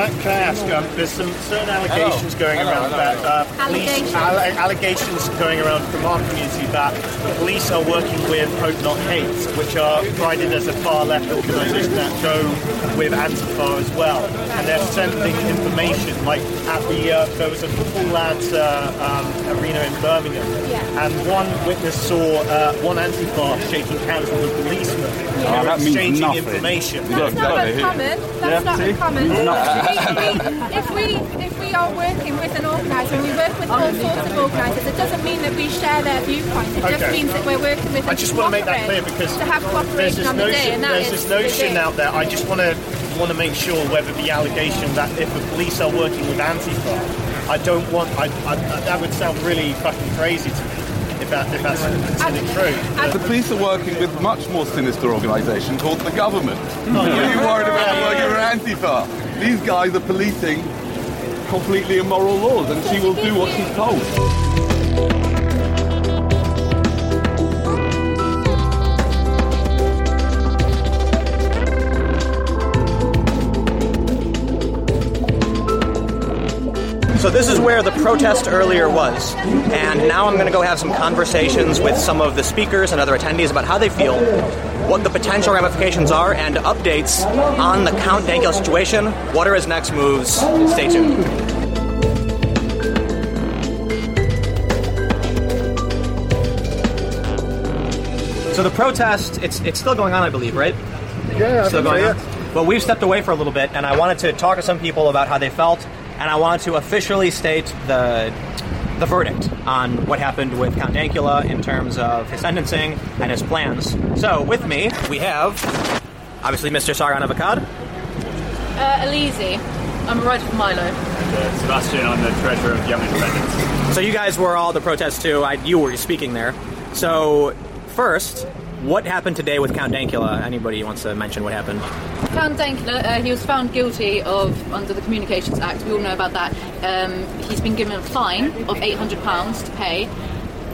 I, can I ask? Um, there's some certain allegations going Hello, around hello, that uh, police Allegations. alle- allegations going around from our community that the police are working with Hope Not Hate, which are prided as a far left organisation that go with Antifa as well, and they're sending information. Like at the uh, there was a football lads uh, um, arena in Birmingham, Yeah. and one witness saw uh, one Antifa shaking hands with a policeman. Oh, They that means exchanging nothing. information. That's not uncommon. That's not uncommon. If, we, if we if we are working with an organiser and we work with all sorts of organisers, it doesn't mean that we share their viewpoint. It just means that we're working with. I just want to make that clear because to have there's cooperation this on the day, notion, and that there's is this notion out there. I just want to want to make sure whether the allegation that if the police are working with Antifa, I don't want. I, I, that would sound really fucking crazy to me if that if that's considered true. The police are working with a much more sinister organisation called the government. What are you worried about working with Antifa? These guys are policing completely immoral laws, and she will do what she's told. So this is where the protest earlier was, and now I'm going to go have some conversations with some of the speakers and other attendees about how they feel, what the potential ramifications are, and updates on the Count Dankula situation. What are his next moves? Stay tuned. So the protest, it's it's still going on, I believe, right? Yeah, still going on. Well, we've stepped away for a little bit, and I wanted to talk to some people about how they felt, and I wanted to officially state the the verdict on what happened with Count Dankula in terms of his sentencing and his plans. So, with me, we have obviously Mr. Sargon of Akkad. Uh, Elise. I'm a writer for Milo. Uh, Sebastian, I'm the treasurer of Young Independence. So, you guys were all the protest too. I, you were speaking there. So, first, what happened today with Count Dankula? Anybody wants to mention what happened? Count Dankula, uh, he was found guilty of, under the Communications Act, we all know about that. Um, he's been given a fine of £800 to pay.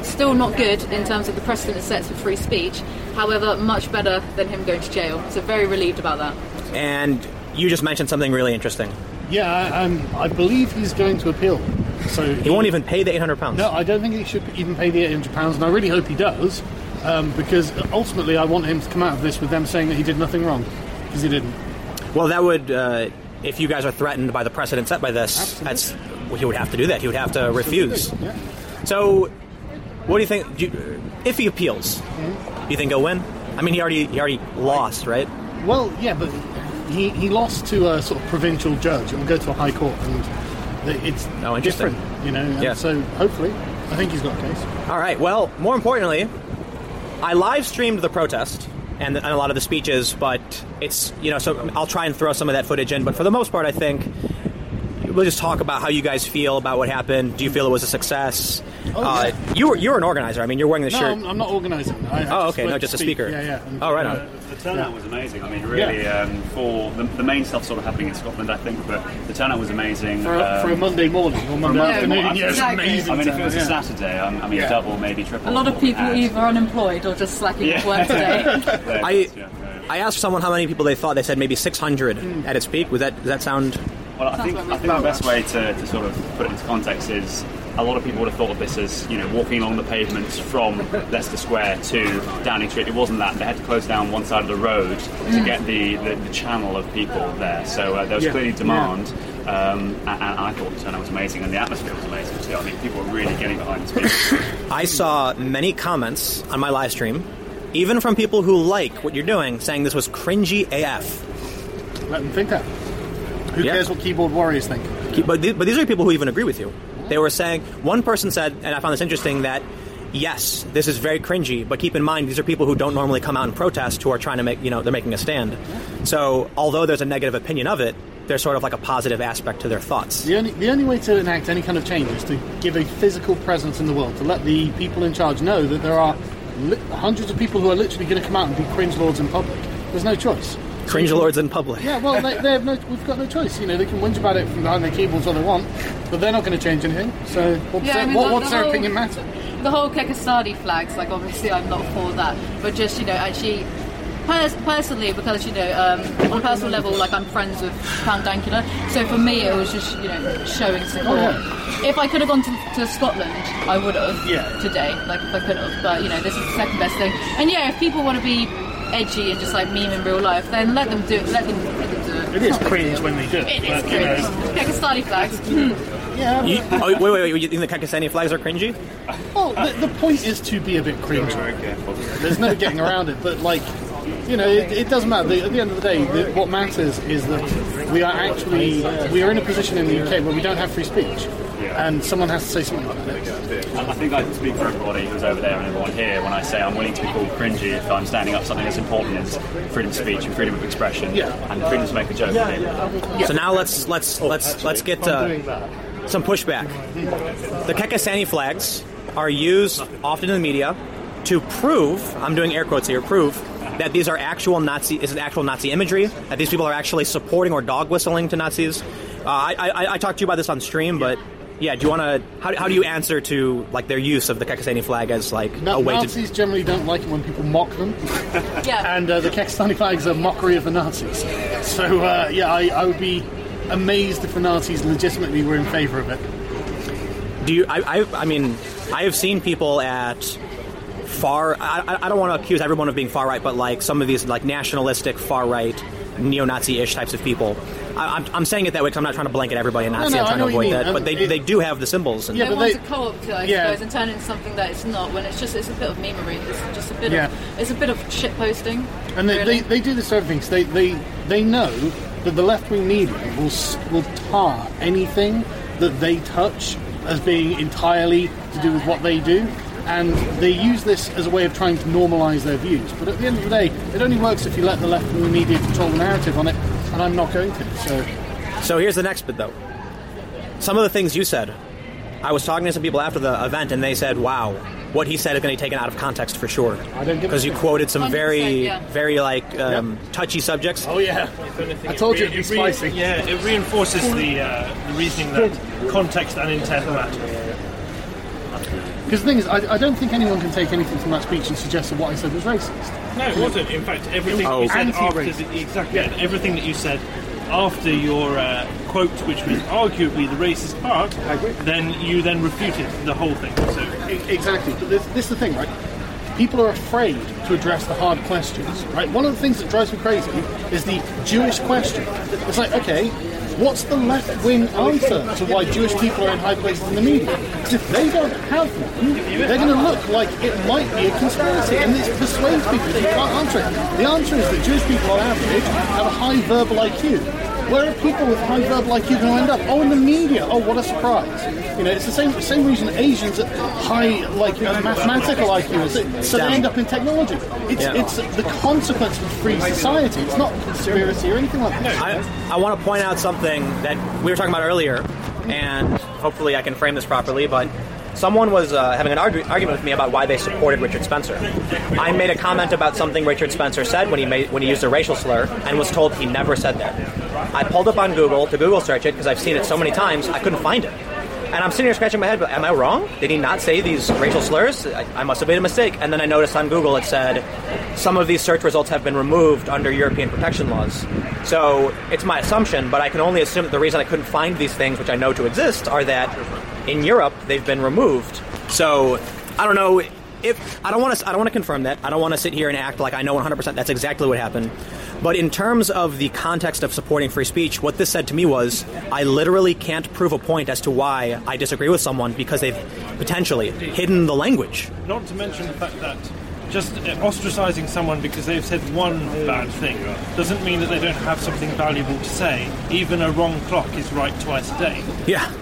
Still not good in terms of the precedent it sets for free speech. However, much better than him going to jail. So very relieved about that. And you just mentioned something really interesting. Yeah, um, I believe he's going to appeal. So He won't even pay the 800 pounds. No, I don't think he should even pay the eight hundred pounds, and I really hope he does, um, because ultimately I want him to come out of this with them saying that he did nothing wrong, because he didn't. Well, that would, uh, if you guys are threatened by the precedent set by this, Absolutely. that's well, he would have to do that. He would have to refuse. Yeah. So, what do you think? Do you, if he appeals, Hmm? do you think he'll win? I mean, he already he already lost, right? Well, yeah, but he, he lost to a sort of provincial judge. It will go to a high court, and it's Oh, different, you know. And Yeah. So hopefully, I think he's got a case. All right. Well, more importantly, I live streamed the protest and, and a lot of the speeches, but it's you know so I'll try and throw some of that footage in. But for the most part, I think we'll just talk about how you guys feel about what happened. Do you feel it was a success? Oh, uh, yeah. You were you're an organizer. I mean, you're wearing the No, shirt. I'm, I'm not organising. I, I Oh, okay, no, just a speaker. Yeah, yeah. And, Oh, right on. The turnout was amazing. I mean, really, Yeah. um, for the, the main stuff sort of happening in Scotland, I think, but the turnout was amazing. for, a, um, for a Monday morning or Monday Monday afternoon. morning, Yeah, it's exactly. amazing. I mean, if it was a turnout, Saturday, um, I mean, Yeah. double, maybe triple. A lot of people either unemployed or just slacking off Yeah. work today. I yeah, yeah. I asked someone how many people they thought. They said maybe 600 Hmm. at its peak. Would that does that sound? Well, I think, I think the best way to, to sort of put it into context is a lot of people would have thought of this as, you know, walking along the pavements from Leicester Square to Downing Street. It wasn't that. They had to close down one side of the road to get the, the, the channel of people there. So uh, there was Yeah. clearly demand. Um, and, and I thought the turnout was amazing, and the atmosphere was amazing too. I mean, people were really getting behind this. speakers. I saw many comments on my live stream, even from people who like what you're doing, saying this was cringy AF. Let them think that. Who Yeah. cares what keyboard warriors think? But, th- but these are people who even agree with you. Mm-hmm. They were saying, one person said, and I found this interesting, that yes, this is very cringy, but keep in mind, these are people who don't normally come out and protest who are trying to make, you know, they're making a stand. So, although there's a negative opinion of it, there's sort of like a positive aspect to their thoughts. The only, the only way to enact any kind of change is to give a physical presence in the world, to let the people in charge know that there are li- hundreds of people who are literally going to come out and be cringe lords in public. There's no choice. Cringe lords in public. Yeah, well, they, they have no, we've got no choice. You know, they can whinge about it from behind their keyboards all they want, but they're not going to change anything. So, what's Yeah, their, I mean, what, the- what's the their whole- opinion matter? the whole Kekistani flags, like obviously I'm not for that, but just you know actually pers- personally, because you know, um, on a personal level, like I'm friends with Count Dankula, so for me it was just you know showing support. If I could have gone to, to Scotland, I would have Yeah. today, like if I could have. But you know, this is the second best thing. And yeah, if people want to be edgy and just like meme in real life, then let them do it. Let them, let them do it. It is It's not a big cringe when they do it. It is but, you know, cringe. Kekistani flags. Hmm. yeah. You, oh, wait, wait, wait. You think the Kekistani flags are cringy? Well, the, the point is to be a bit cringy. There's no getting around it. But like, you know, it, it doesn't matter. The, at the end of the day, the, what matters is that we are actually we are in a position in the UK where we don't have free speech, and someone has to say something about it. I think I can speak for everybody who's over there and everyone here when I say I'm willing to be called cringy if I'm standing up for something as important as freedom of speech and freedom of expression Yeah. and freedom to make a joke. So now let's let's let's let's get uh, some pushback. The Kekistani flags are used often in the media to prove I'm doing air quotes here prove that these are actual Nazi is actual Nazi imagery that these people are actually supporting or dog whistling to Nazis. Uh, I, I I talked to you about this on stream, but. Yeah, do you want to? How, how do you answer to like their use of the Kekistani flag as like Na- a way to? Nazis generally don't like it when people mock them, yeah. and uh, the Kekistani flag is a mockery of the Nazis. So uh, yeah, I, I would be amazed if the Nazis legitimately were in favour of it. Do you? I, I, I mean, I have seen people at far. I, I- I don't want to accuse everyone of being far right, but like some of these like nationalistic far right, neo-Nazi-ish types of people. I, I'm, I'm saying it that way because I'm not trying to blanket everybody and Nazi. no, I'm I trying know to avoid mean. that, but Um, they, it- they do have the symbols. And Yeah, They but want they- to co-opt it, I Yeah. suppose, and turn into something that it's not. When it's just it's a bit of memery. It's just a bit Yeah. of it's a bit of shit posting. And they, really. they, they do this sort of thing 'cause they, they, they know that the left wing media will, will tar anything that they touch as being entirely to do with what they do. And they use this as a way of trying to normalise their views. But at the end of the day, it only works if you let the left wing media control the narrative on it, and I'm not going to. So, So here's the next bit, though. Some of the things you said, I was talking to some people after the event, and they said, "Wow, what he said is going to be taken out of context for sure." I don't because you quoted some very, yeah. very like um, touchy subjects. oh yeah, I told you it'd be re- spicy. yeah, it reinforces the, uh, the reasoning that context and intent matter. Because the thing is, I, I don't think anyone can take anything from that speech and suggest that what I said was racist. No, it wasn't. In fact, everything Oh. you said after Anti-racist. the, exactly and everything that you said after your uh, quote, which was arguably the racist part, then you then refuted the whole thing. So Exactly. But this, this is the thing, right? People are afraid to address the hard questions, right? One of the things that drives me crazy is the Jewish question. It's like, okay, what's the left wing answer to why Jewish people are in high places in the media? Because if they don't have one, they're going to look like it might be a conspiracy, and this persuades people you can't answer it. The answer is that Jewish people, on average, have a high verbal IQ. Where are people with high verbal IQ going to end up? Oh, in the media. Oh, what a surprise! You know, it's the same same reason Asians at high like uh, mathematical IQ, so they end up in technology. It's Yeah. it's the consequence of free society. It's not conspiracy or anything like that. I, I want to point out something that we were talking about earlier, and hopefully I can frame this properly, but someone was uh, having an argu- argument with me about why they supported Richard Spencer. I made a comment about something Richard Spencer said when he made when he used a racial slur and was told he never said that. I pulled up on Google to Google search it because I've seen it so many times I couldn't find it. And I'm sitting here scratching my head, but am I wrong? Did he not say these racial slurs? I, I must have made a mistake. And then I noticed on Google it said some of these search results have been removed under European protection laws. So it's my assumption, but I can only assume that the reason I couldn't find these things, which I know to exist, are that in Europe they've been removed. So I don't know if I don't want to. I don't want to confirm that. I don't want to sit here and act like I know 100% that's exactly what happened. But in terms of the context of supporting free speech, what this said to me was, I literally can't prove a point as to why I disagree with someone because they've potentially hidden the language. not to mention the fact that just ostracizing someone because they've said one bad thing doesn't mean that they don't have something valuable to say. Even a wrong clock is right twice a day. Yeah.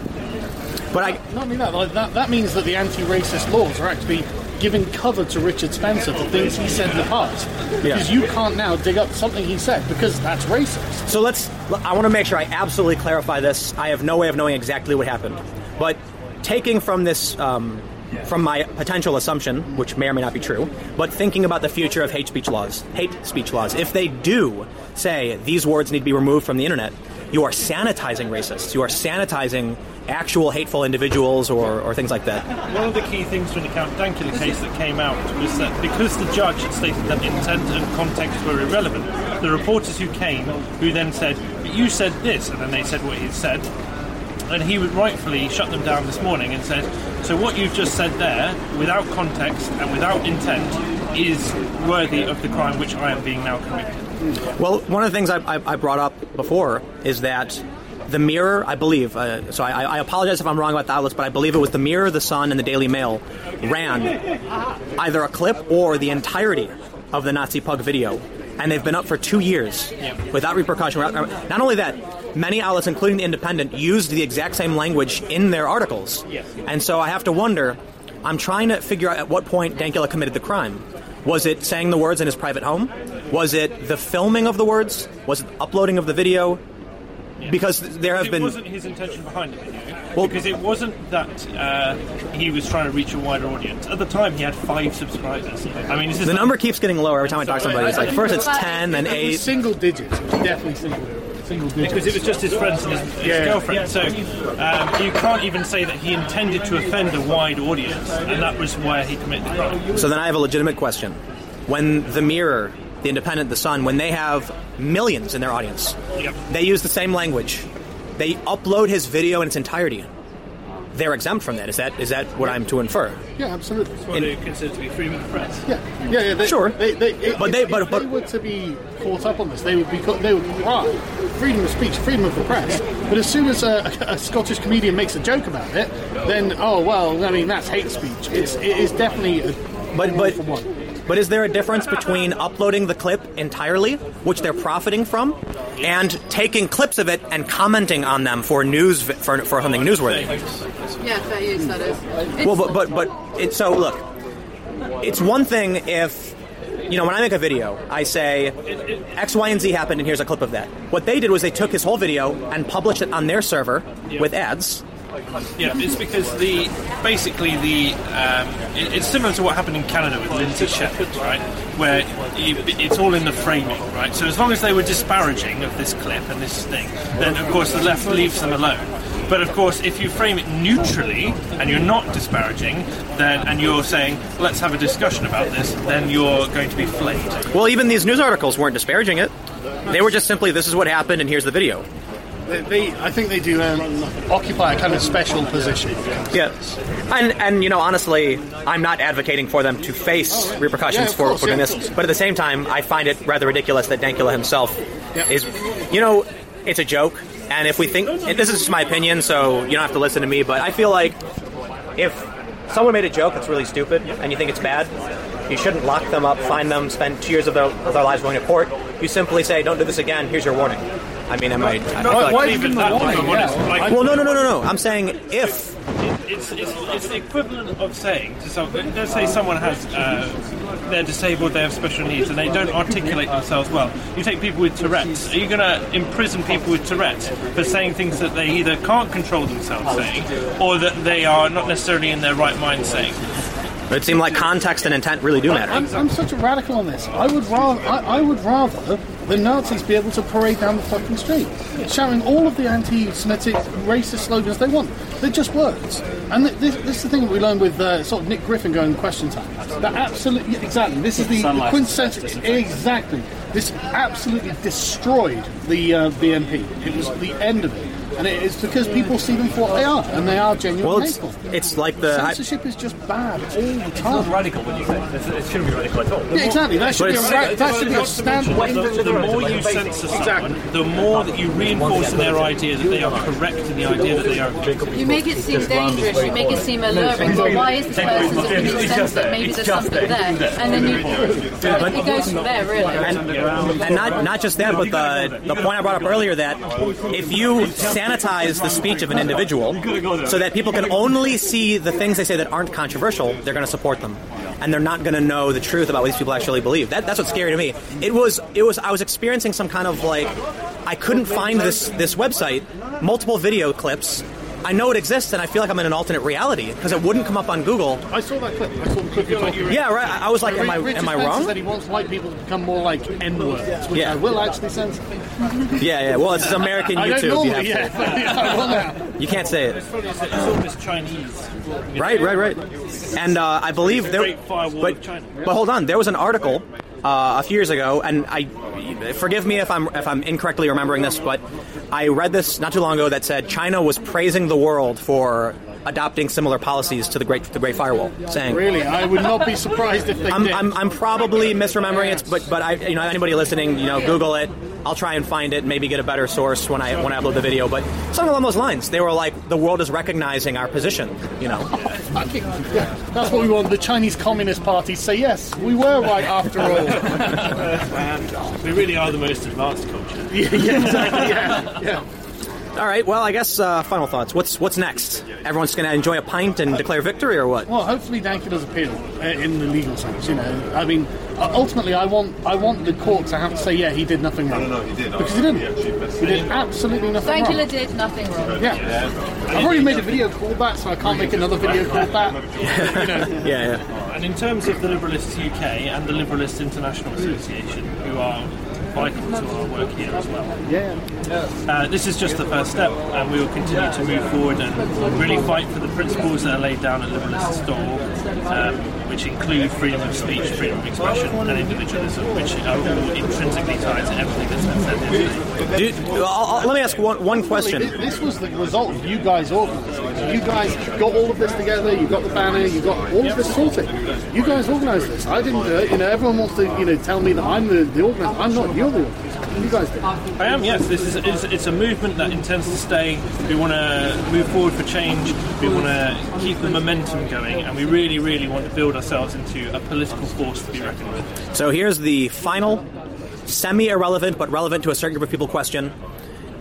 But I, Not only that, like, that, that means that the anti-racist laws are actually giving cover to Richard Spencer for things he said in the past. Because you can't now dig up something he said because that's racist. So let's. I want to make sure I absolutely clarify this. I have no way of knowing exactly what happened, but taking from this, um, from my potential assumption, which may or may not be true, but thinking about the future of hate speech laws, hate speech laws, if they do say these words need to be removed from the internet, you are sanitizing racists. You are sanitizing actual hateful individuals or, or things like that. One of the key things from the Count Dankula case that came out was that because the judge had stated that intent and context were irrelevant, the reporters who came, who then said, but you said this, and then they said what he said, and he would rightfully shut them down this morning and said, so what you've just said there, without context and without intent, is worthy of the crime which I am being now committed. Well, one of the things I, I, I brought up before is that the Mirror, I believe, uh, so I, I, apologize if I'm wrong about the outlets, but I believe it was the Mirror, the Sun, and the Daily Mail ran either a clip or the entirety of the Nazi Pug video. And they've been up for two years without repercussion. Not only that, many outlets, including the Independent, used the exact same language in their articles. Yes. And so I have to wonder. I'm trying to figure out at what point Dankula committed the crime. Was it saying the words in his private home? Was it the filming of the words? Was it uploading of the video? Because there have it been. wasn't his intention behind the video. Well, because it wasn't that uh, he was trying to reach a wider audience. At the time, he had five subscribers. I mean, this is The like- number keeps getting lower every time I talk to somebody. It's like first it's ten, then It was eight. single digits. It was definitely single, single digits. because it was just his friends and his, his Yeah. girlfriend. So um, you can't even say that he intended to offend a wide audience, and that was where he committed the crime. So then I have a legitimate question. When the Mirror, the Independent, the Sun, when they have millions in their audience, Yep. they use the same language. They upload his video in its entirety. They're exempt from that. Is that is that what I'm to infer? Yeah, absolutely. What they consider to be freedom of the press. Yeah, yeah, yeah. They, Sure. They, they, if, But they- if but- but- they were to be caught up on this, they would be. co- They would cry freedom of speech, freedom of the press. But as soon as a, a Scottish comedian makes a joke about it, then oh well, I mean that's hate speech. It's it is definitely a But but for one. But is there a difference between uploading the clip entirely, which they're profiting from, and taking clips of it and commenting on them for news for, for something newsworthy? Yeah, fair use, that is. It's- Well, but but but it, so look, it's one thing if you know when I make a video, I say X, Y, and Z happened, and here's a clip of that. What they did was they took his whole video and published it on their server with ads. Yeah, it's because the basically the um, it, it's similar to what happened in Canada with Lindsay Shepherd, right? Where it, it's all in the framing, right? So as long as they were disparaging of this clip and this thing, then of course the left leaves them alone. But of course, if you frame it neutrally and you're not disparaging, then and you're saying let's have a discussion about this, then you're going to be flayed. Well, even these news articles weren't disparaging it. They were just simply, "This is what happened, and here's the video." They, they, I think they do um, occupy a kind of special position. Yeah, and and you know honestly, I'm not advocating for them to face repercussions Yeah, for, course, for doing yeah, this, but at the same time, I find it rather ridiculous that Dankula himself Yeah. is, you know, it's a joke, and if we think this is just my opinion, so you don't have to listen to me, but I feel like if someone made a joke that's really stupid and you think it's bad, you shouldn't lock them up, find them, spend two years of their, of their lives going to court. You simply say, "Don't do this again. Here's your warning." I mean, am I? I feel like- why even even that, the I'm honest, Yeah. like- well, no, no, no, no, no. I'm saying if it's, it's, it's the equivalent of saying to some, let's say someone has uh, they're disabled, they have special needs, and they don't articulate themselves well. You take people with Tourette's. Are you going to imprison people with Tourette's for saying things that they either can't control themselves saying, or that they are not necessarily in their right mind saying? it seemed like context and intent really do matter. I'm, I'm such a radical on this. I would rather I, I would rather the Nazis be able to parade down the fucking street, shouting all of the anti-Semitic, racist slogans they want. They're just words. And th- this, this is the thing that we learned with uh, sort of Nick Griffin going in question time. That absolutely exactly. This is the, the quintessential. Exactly. This absolutely destroyed the uh, BNP. It was the end of it. And it is because people see them for what they are, and they are genuine Well, it's, hateful. it's like the. I, Censorship is just bad all the time. It's radical when you say it. It shouldn't be radical at all. Yeah, exactly. That should But be a, it's- ra- that should be a Not to standard. the, the more you censor someone, the more that you reinforce in their idea that they are correct in the idea that they are good. You make it seem dangerous, you make it seem alluring. Well, why is this person's opinion censored? Maybe there's something there. And then you, it goes from there, really. and, and not not just that, but the the point I brought up earlier that if you sanitize the speech of an individual so that people can only see the things they say that aren't controversial, they're going to support them, and they're not going to know the truth about what these people actually believe. That, that's what's scary to me. It was it was I was experiencing some kind of like I couldn't find this this website, multiple video clips I know it exists, and I feel like I'm in an alternate reality because it wouldn't come up on Google. I saw that clip. I saw the clip you're talking about. Yeah, right. I was like, am I Richard am I Spencer wrong? Said he wants white people to become more like N-words, which Yeah. I will actually censor. Yeah, yeah. Well, it's American I don't YouTube. You normally, have yeah, but yeah, I will now. You can't say it. It's funny, it's, it's almost Chinese. Right, right, right. And uh, I believe there. Great Firewall but, of China. but hold on, there was an article uh, a few years ago, and I forgive me if I'm if I'm incorrectly remembering this, but I read this not too long ago that said China was praising the world for adopting similar policies to the Great the Great Firewall, saying. Really, I would not be surprised if they I'm, did. I'm, I'm probably misremembering it, but but I you know anybody listening, you know, Google it. I'll try and find it, maybe get a better source when I when I upload the video. But something along those lines. They were like, the world is recognizing our position. You know, yeah, that's what we want. The Chinese Communist Party say yes, we were right after all. We really are the most advanced culture. yeah, yeah, exactly. Yeah, yeah. All right. Well, I guess uh, final thoughts. What's what's next? Everyone's going to enjoy a pint and declare victory, or what? Well, hopefully Dankula's appeal uh, in the legal sense. You know, I mean, uh, ultimately, I want I want the court to have to say, yeah, he did nothing wrong. No, no, he did. Because he didn't. He did absolutely nothing Dankula wrong. did nothing wrong. Yeah. I've already made a video called that, so I can't make another video called that. You know, Yeah, yeah. And in terms of the Liberalists UK and the Liberalists International Association, who are vital to our work here as well, yeah. uh, this is just the first step, and we will continue to move forward and really fight for the principles that are laid down at liberalists.org, um, which include freedom of speech, freedom of expression, and individualism, which are all intrinsically tied to everything that's been said here today. Dude, I'll, I'll- let me ask one one question. This, this was the result of you guys organising. You guys got all of this together. You got the banner. You got all of this sorted. You guys organised this. I didn't do it. You know, everyone wants to you know tell me that I'm the, the organizer. I'm not. You're the organizer. You guys did. I am, yes. This is it's, it's a movement that intends to stay. We want to move forward for change. We want to keep the momentum going, and we really, really want to build ourselves into a political force to be reckoned with. So here's the final, semi-irrelevant but relevant to a certain group of people question.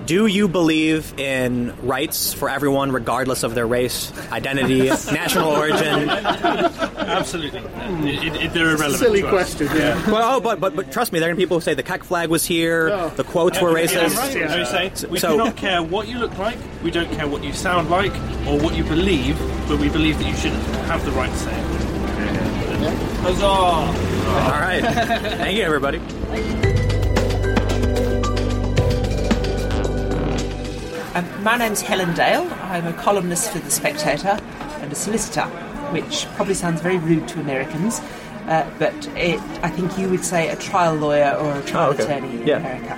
Do you believe in rights for everyone, regardless of their race, identity, national origin? Absolutely, it, it, they're irrelevant. Silly to us. question. Yeah. Well, oh, but, but but trust me, there are people who say the Kek flag was here, Yeah. the quotes were Yeah, racist. right. Yeah. We say we So- do not care what you look like. We don't care what you sound like or what you believe, but we believe that you should have the right to say it. Huzzah! All right, thank you, everybody. Um, my name's Helen Dale. I'm a columnist for The Spectator and a solicitor, which probably sounds very rude to Americans, uh, but it, I think you would say a trial lawyer or a trial Oh, okay. attorney in Yeah. America.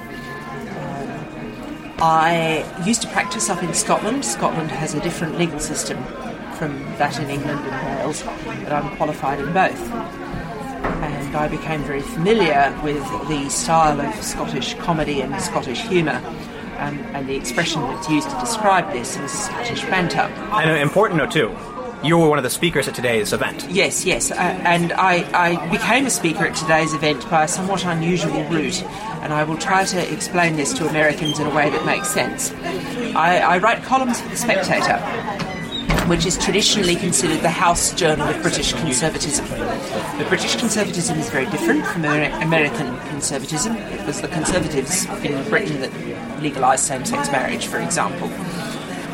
Um, I used to practice up in Scotland. Scotland has a different legal system from that in England and Wales, but I'm qualified in both. And I became very familiar with the style of Scottish comedy and Scottish humour. Um, and the expression that's used to describe this is Scottish banter. And an important note too, you were one of the speakers at today's event. Yes, yes, uh, and I, I became a speaker at today's event by a somewhat unusual route, and I will try to explain this to Americans in a way that makes sense. I, I write columns for The Spectator, which is traditionally considered the house journal of British conservatism. But British conservatism is very different from American conservatism. It was the conservatives in Britain that legalised same-sex marriage, for example.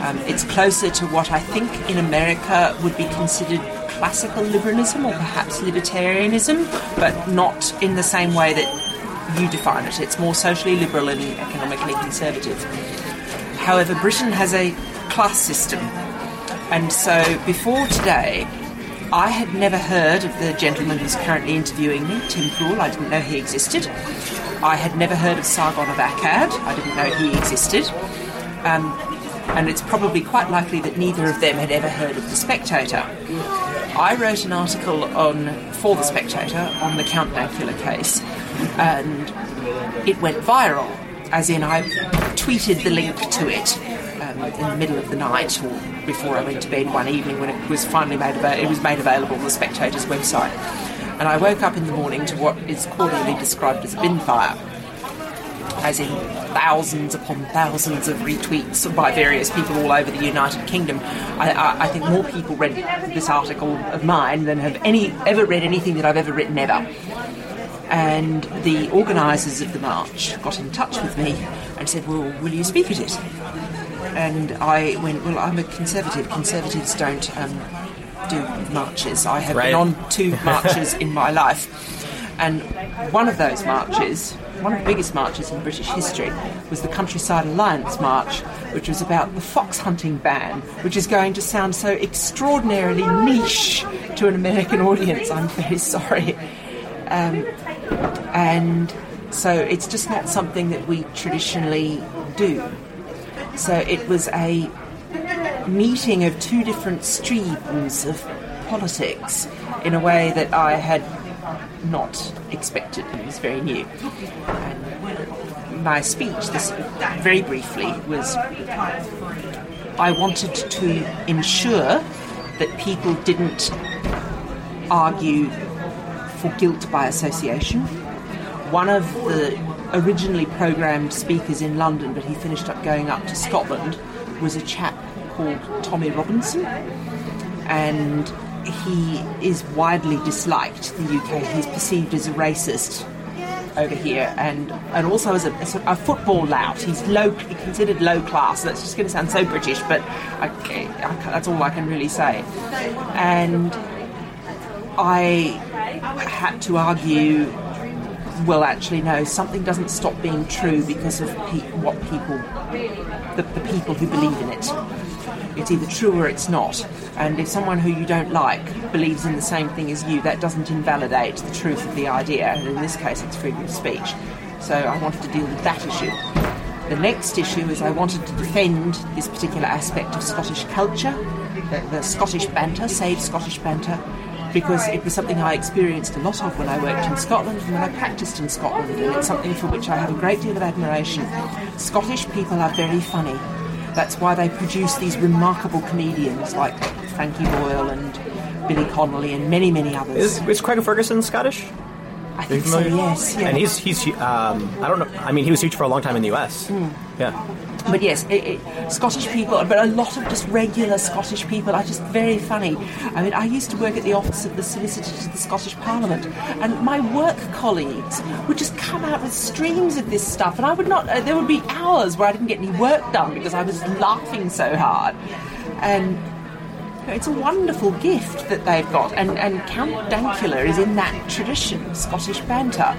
Um, it's closer to what I think in America would be considered classical liberalism or perhaps libertarianism, but not in the same way that you define it. It's more socially liberal and economically conservative. However, Britain has a class system, and so before today, I had never heard of the gentleman who's currently interviewing me, Tim Poole. I didn't know he existed. I had never heard of Sargon of Akkad. I didn't know he existed. Um, and it's probably quite likely that neither of them had ever heard of The Spectator. I wrote an article on for The Spectator on the Count Dankula case, and it went viral, as in I tweeted the link to it in the middle of the night or before I went to bed one evening when it was finally made available. It was made available on The Spectator's website, and I woke up in the morning to what is cordially described as a bin fire as in thousands upon thousands of retweets by various people all over the United Kingdom. I, I, I think more people read this article of mine than have any ever read anything that I've ever written ever. And the organisers of the march got in touch with me and said, "Well, will you speak at it?" And I went, well, I'm a conservative. Conservatives don't um, do marches. I have Right. been on two marches in my life, and one of those marches, one of the biggest marches in British history, was the Countryside Alliance March, which was about the fox hunting ban, which is going to sound so extraordinarily niche to an American audience. I'm very sorry. Um, and so it's just not something that we traditionally do. So it was a meeting of two different streams of politics in a way that I had not expected. It was very new. And my speech, this very briefly, was I wanted to ensure that people didn't argue for guilt by association. One of the originally programmed speakers in London, but he finished up going up to Scotland, was a chap called Tommy Robinson, and he is widely disliked in the UK. He's perceived as a racist over here, and and also as a, a, sort of- a football lout. He's low, considered low class. That's just going to sound so British, but I, I, that's all I can really say. And I had to argue. Well, actually, no. Something doesn't stop being true because of pe- what people, the, the people who believe in it. It's either true or it's not. And if someone who you don't like believes in the same thing as you, that doesn't invalidate the truth of the idea. And in this case, it's freedom of speech. So I wanted to deal with that issue. The next issue is I wanted to defend this particular aspect of Scottish culture, the, the Scottish banter, save Scottish banter, because it was something I experienced a lot of when I worked in Scotland and when I practiced in Scotland, and it's something for which I have a great deal of admiration. Scottish people are very funny. That's why they produce these remarkable comedians like Frankie Boyle and Billy Connolly and many, many others. Is, is Craig Ferguson Scottish? I think so, familiar? yes. Yeah. And he's he's um, I don't know. I mean, he was huge for a long time in the U.S. Hmm. Yeah. But yes, it, it, Scottish people, but a lot of just regular Scottish people are just very funny. I mean, I used to work at the office of the Solicitor to the Scottish Parliament, and my work colleagues would just come out with streams of this stuff, and I would not. Uh, there would be hours where I didn't get any work done because I was laughing so hard, and. It's a wonderful gift that they've got, and, and Count Dankula is in that tradition, of Scottish banter.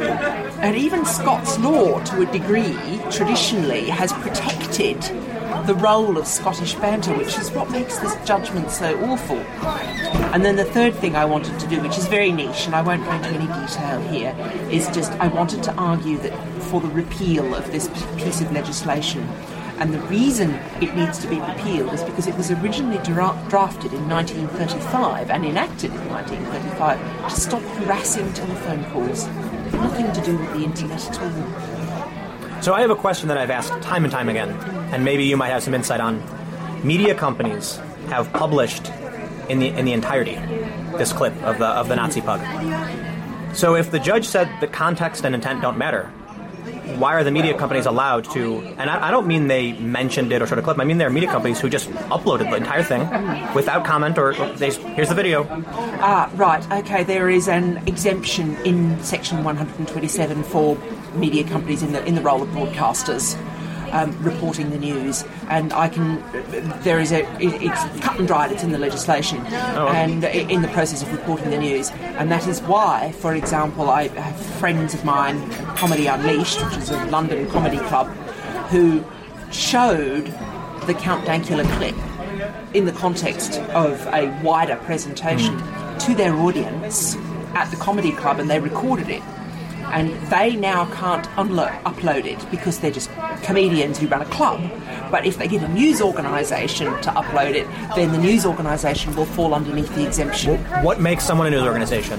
And even Scots law, to a degree, traditionally has protected the role of Scottish banter, which is what makes this judgment so awful. And then the third thing I wanted to do, which is very niche, and I won't go into any detail here, is just I wanted to argue that for the repeal of this piece of legislation. And the reason it needs to be repealed is because it was originally dra- drafted in 1935 and enacted in 1935 to stop harassing telephone calls. Nothing to do with the internet at all. So I have a question that I've asked time and time again, and maybe you might have some insight on. Media companies have published in the in the entirety this clip of the of the Nazi pug. So if the judge said the context and intent don't matter, why are the media companies allowed to? And I, I don't mean they mentioned it or showed a clip. I mean there are media companies who just uploaded the entire thing without comment or, or they here's the video. Ah, right, okay, there is an exemption in section 127 for media companies in the, in the role of broadcasters. Um, reporting the news, and I can. There is a. It, it's cut and dried. It's in the legislation, and in the process of reporting the news, and that is why, for example, I have friends of mine, Comedy Unleashed, which is a London comedy club, who showed the Count Dankula clip in the context of a wider presentation to their audience at the comedy club and they recorded it. And they now can't unlo- upload it because they're just comedians who run a club. But if they get a news organisation to upload it, then the news organisation will fall underneath the exemption. What makes someone a news organization?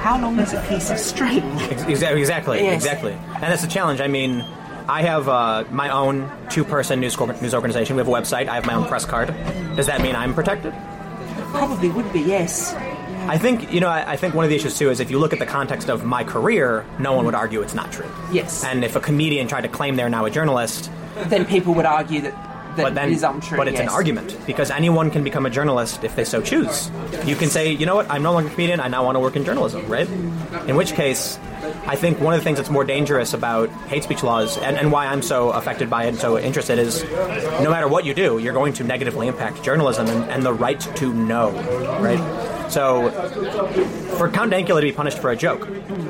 How long is a piece of string? Ex- Exactly, Yes. exactly. And that's the challenge. I mean, I have uh, my own two-person news cor- news organization. We have a website. I have my own press card. Does that mean I'm protected? Probably would be, yes. I think you know. I, I think one of the issues too is if you look at the context of my career, no one would argue it's not true. Yes. And if a comedian tried to claim they're now a journalist, Then people would argue that that but then is untrue. but it's an argument because anyone can become a journalist if they so choose. You can say, you know what, I'm no longer a comedian. I now want to work in journalism, right? In which case, I think one of the things that's more dangerous about hate speech laws and, and why I'm so affected by it and so interested is no matter what you do, you're going to negatively impact journalism and, and the right to know, right? So, for Count Dankula to be punished for a joke,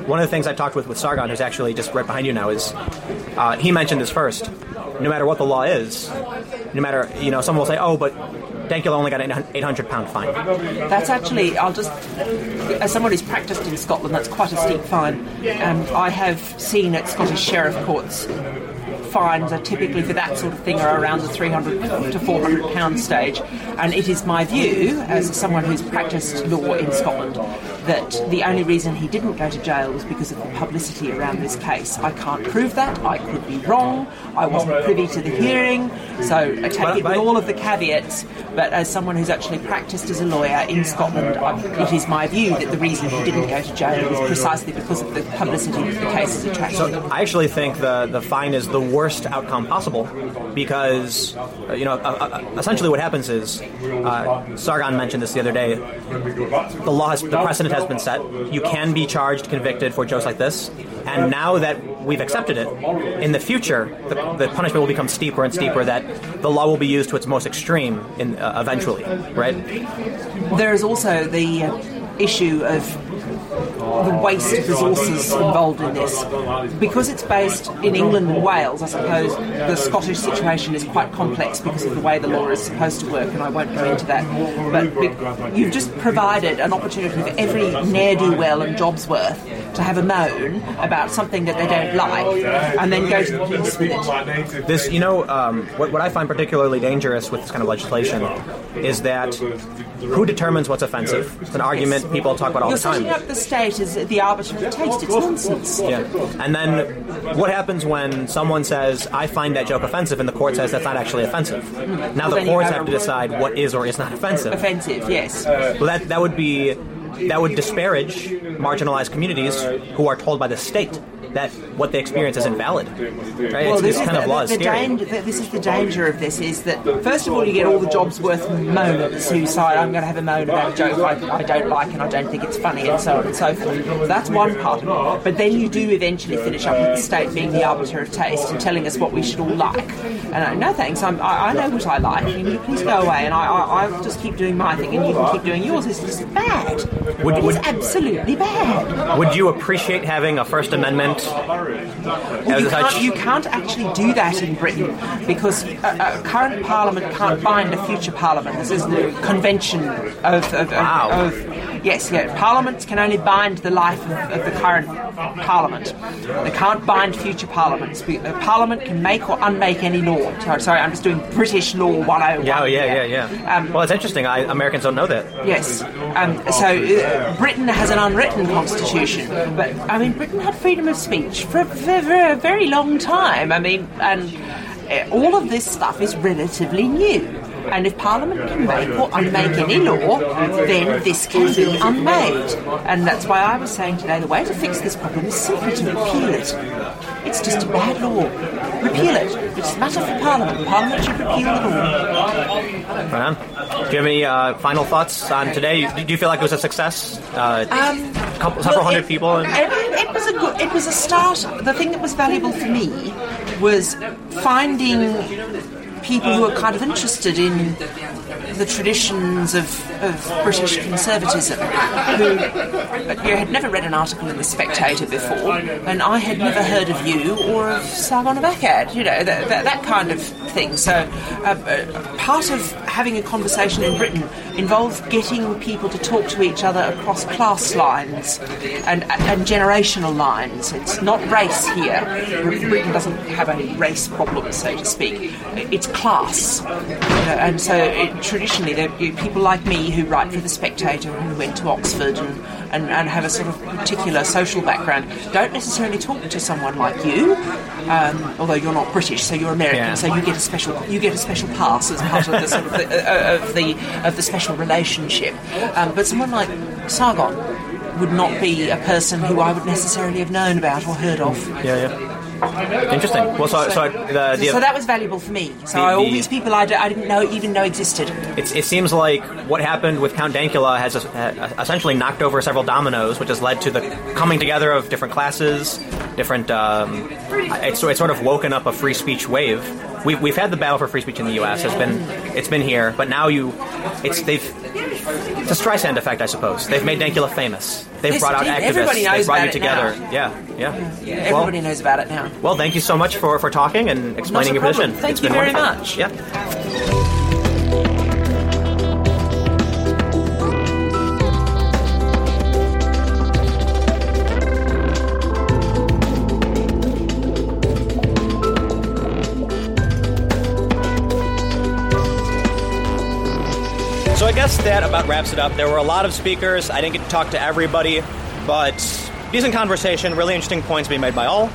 one of the things I talked with with Sargon, who's actually just right behind you now, is uh, he mentioned this first. No matter what the law is, no matter you know, someone will say, "Oh, but Dankula only got an 800 pound fine." That's actually, I'll just, as someone who's practiced in Scotland, that's quite a steep fine. Um, I have seen at Scottish Sheriff Courts fines are typically for that sort of thing are around the 300 to 400 pound stage. And it is my view, as someone who's practiced law in Scotland, that the only reason he didn't go to jail was because of the publicity around this case. I can't prove that. I could be wrong. I wasn't privy to the hearing, so I take it with all of the caveats. But as someone who's actually practiced as a lawyer in Scotland, I, it is my view that the reason he didn't go to jail was precisely because of the publicity that the case has attracted. I actually think the the fine is the worst outcome possible because uh, you know uh, uh, essentially what happens is uh, Sargon mentioned this the other day. The law has the precedent has been set. You can be charged, convicted for jokes like this, and now that we've accepted it, in the future the, the punishment will become steeper and steeper. That the law will be used to its most extreme in uh, eventually, right? There is also the issue of the waste of resources involved in this. Because it's based in England and Wales, I suppose the Scottish situation is quite complex because of the way the law is supposed to work, and I won't go into that. But you've just provided an opportunity for every ne'er-do-well and job's worth to have a moan about something that they don't like, and then go to the police with it. This, you know, um, what, what I find particularly dangerous with this kind of legislation is that who determines what's offensive? It's an argument people talk about all You're the time. setting up the state as the arbiter of taste. It's nonsense. Yeah. And then what happens when someone says, I find that joke offensive, and the court says that's not actually offensive? Mm. Now Well, the courts have have to decide what is or is not offensive. Offensive, yes. Well, that, that would be. That would disparage marginalized communities who are told by the state that what they experience is invalid. Right? it's, this is kind of the, law the, is the danger, the- this is the danger of this is that first of all you get all the jobs worth moaners who say I'm going to have a moan about a joke I, I don't like and I don't think it's funny and so on and so forth. So that's one part of it. But then you do eventually finish up with the state being the arbiter of taste and telling us what we should all like. And I, no thanks, I'm, I, I know what I like. Can you please go away and I, I, I'll just keep doing my thing and you can keep doing yours. It's just bad. Would- it's would- absolutely bad. Would you appreciate having a First Amendment? Well, you, can't, you can't actually do that in Britain because a, a current parliament can't bind a future parliament. This is the convention of. of, of, Wow. of yes, yeah. Parliaments can only bind the life of, of the current parliament. They can't bind future parliaments. A parliament can make or unmake any law. Sorry, sorry I'm just doing British law 101. Yeah, oh, yeah, yeah, yeah. Um, well, it's interesting. I, Americans don't know that. Yes. Um, so uh, Britain has an unwritten constitution, but I mean Britain had freedom of speech for, for, for a very long time. I mean, and uh, all of this stuff is relatively new. And if Parliament can make or unmake any law, then this can be unmade. And that's why I was saying today the way to fix this problem is simply to repeal it. It's just a bad law. Repeal it. It's a matter for Parliament. Parliament should repeal the law. Right. Do you have any uh, final thoughts on today? Do you feel like it was a success? Uh, Um, couple, several well, hundred it- people. It, it was a good. It was a start. The thing that was valuable for me was finding people who are kind of interested in the traditions of, of British conservatism, who you had never read an article in the Spectator before, and I had never heard of you or of Sargon of Akkad, you know, that, that, that kind of So, uh, uh, part of having a conversation in Britain involves getting people to talk to each other across class lines and, and generational lines. It's not race here. Britain doesn't have any race problems, so to speak. It's class. You and so it, traditionally, there people like me who write for The Spectator and who went to Oxford and, and, and have a sort of particular social background don't necessarily talk to someone like you, um, although you're not British, so you're American, Yeah. so you get a special you get a special pass as part of the sort of the, uh, of the of the special relationship. Um, but someone like Sargon would not be a person who I would necessarily have known about or heard of. Yeah, yeah. Interesting. Well, so, so the, the so that was valuable for me. So The- all these people I, d- I didn't know even know existed. It seems like what happened with Count Dankula has uh, essentially knocked over several dominoes, which has led to the coming together of different classes, different. Um, it's, it's sort of woken up a free speech wave. We've, we've had the battle for free speech in the U.S. It's been it's been here, but now you, it's they've it's a Streisand effect, I suppose. They've made Dankula famous. They've Yes, brought out activists. Everybody knows They've brought about you together. now. Yeah, yeah. Yeah, Well- everybody knows about it now. Well, thank you so much for, for talking and explaining your problem. position. Thank It's you very wonderful. much. Yeah. Guess that about wraps it up. There were a lot of speakers. I didn't get to talk to everybody, but decent conversation, really interesting points being made by all.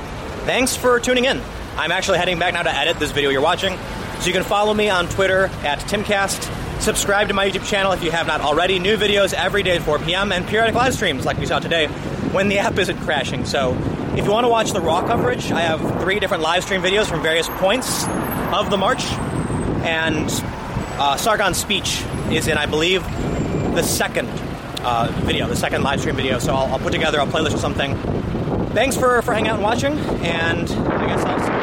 Thanks for tuning in. I'm actually heading back now to edit this video you're watching. So you can follow me on Twitter at Timcast. Subscribe to my YouTube channel if you have not already. New videos every day at 4 p.m. and periodic live streams like we saw today when the app isn't crashing. So if you want to watch the raw coverage, I have three different live stream videos from various points of the march. And uh, Sargon's speech is in, I believe, the second uh, video, the second live stream video. So I'll, I'll put together a playlist or something. Thanks for, for hanging out and watching, and I guess I'll see you.